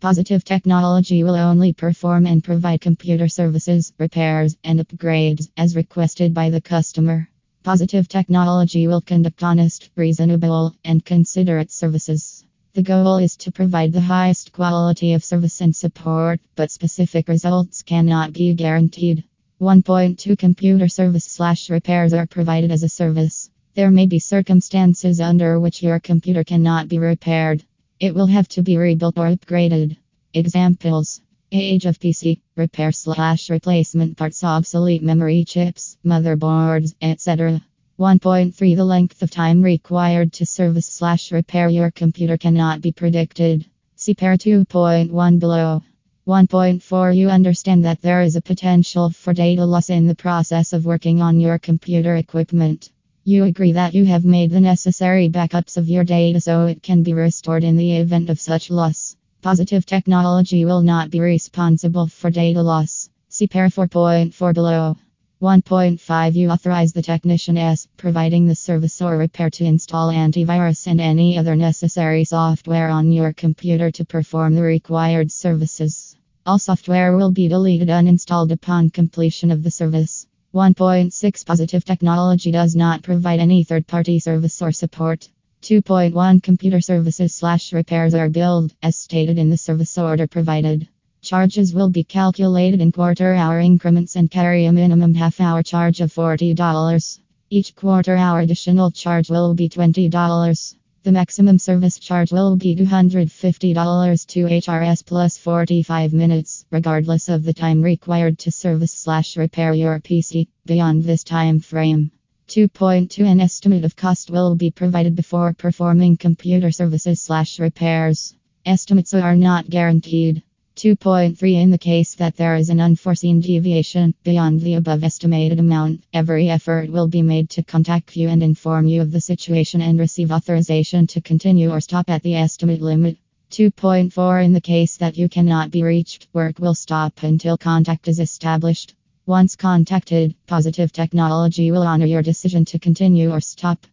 Positive Technology will only perform and provide computer services, repairs, and upgrades as requested by the customer. Positive Technology will conduct honest, reasonable, and considerate services. The goal is to provide the highest quality of service and support, but specific results cannot be guaranteed. 1.2 Computer service slash repairs are provided as a service. There may be circumstances under which your computer cannot be repaired. It will have to be rebuilt or upgraded. Examples Age of PC, repair slash replacement parts, obsolete memory chips, motherboards, etc. 1.3 The length of time required to service slash repair your computer cannot be predicted. See pair 2.1 below. 1.4 You understand that there is a potential for data loss in the process of working on your computer equipment. You agree that you have made the necessary backups of your data so it can be restored in the event of such loss. Positive technology will not be responsible for data loss. See pair 4.4 below. 1.5 You authorize the technician as providing the service or repair to install antivirus and any other necessary software on your computer to perform the required services. All software will be deleted uninstalled upon completion of the service. 1.6 Positive technology does not provide any third party service or support. 2.1 Computer services slash repairs are billed as stated in the service order provided. Charges will be calculated in quarter hour increments and carry a minimum half hour charge of $40. Each quarter hour additional charge will be $20. The maximum service charge will be $250 to HRS plus 45 minutes, regardless of the time required to service slash repair your PC. Beyond this time frame, 2.2 An estimate of cost will be provided before performing computer services slash repairs. Estimates are not guaranteed. 2.3 In the case that there is an unforeseen deviation beyond the above estimated amount, every effort will be made to contact you and inform you of the situation and receive authorization to continue or stop at the estimate limit. 2.4 In the case that you cannot be reached, work will stop until contact is established. Once contacted, Positive Technology will honor your decision to continue or stop.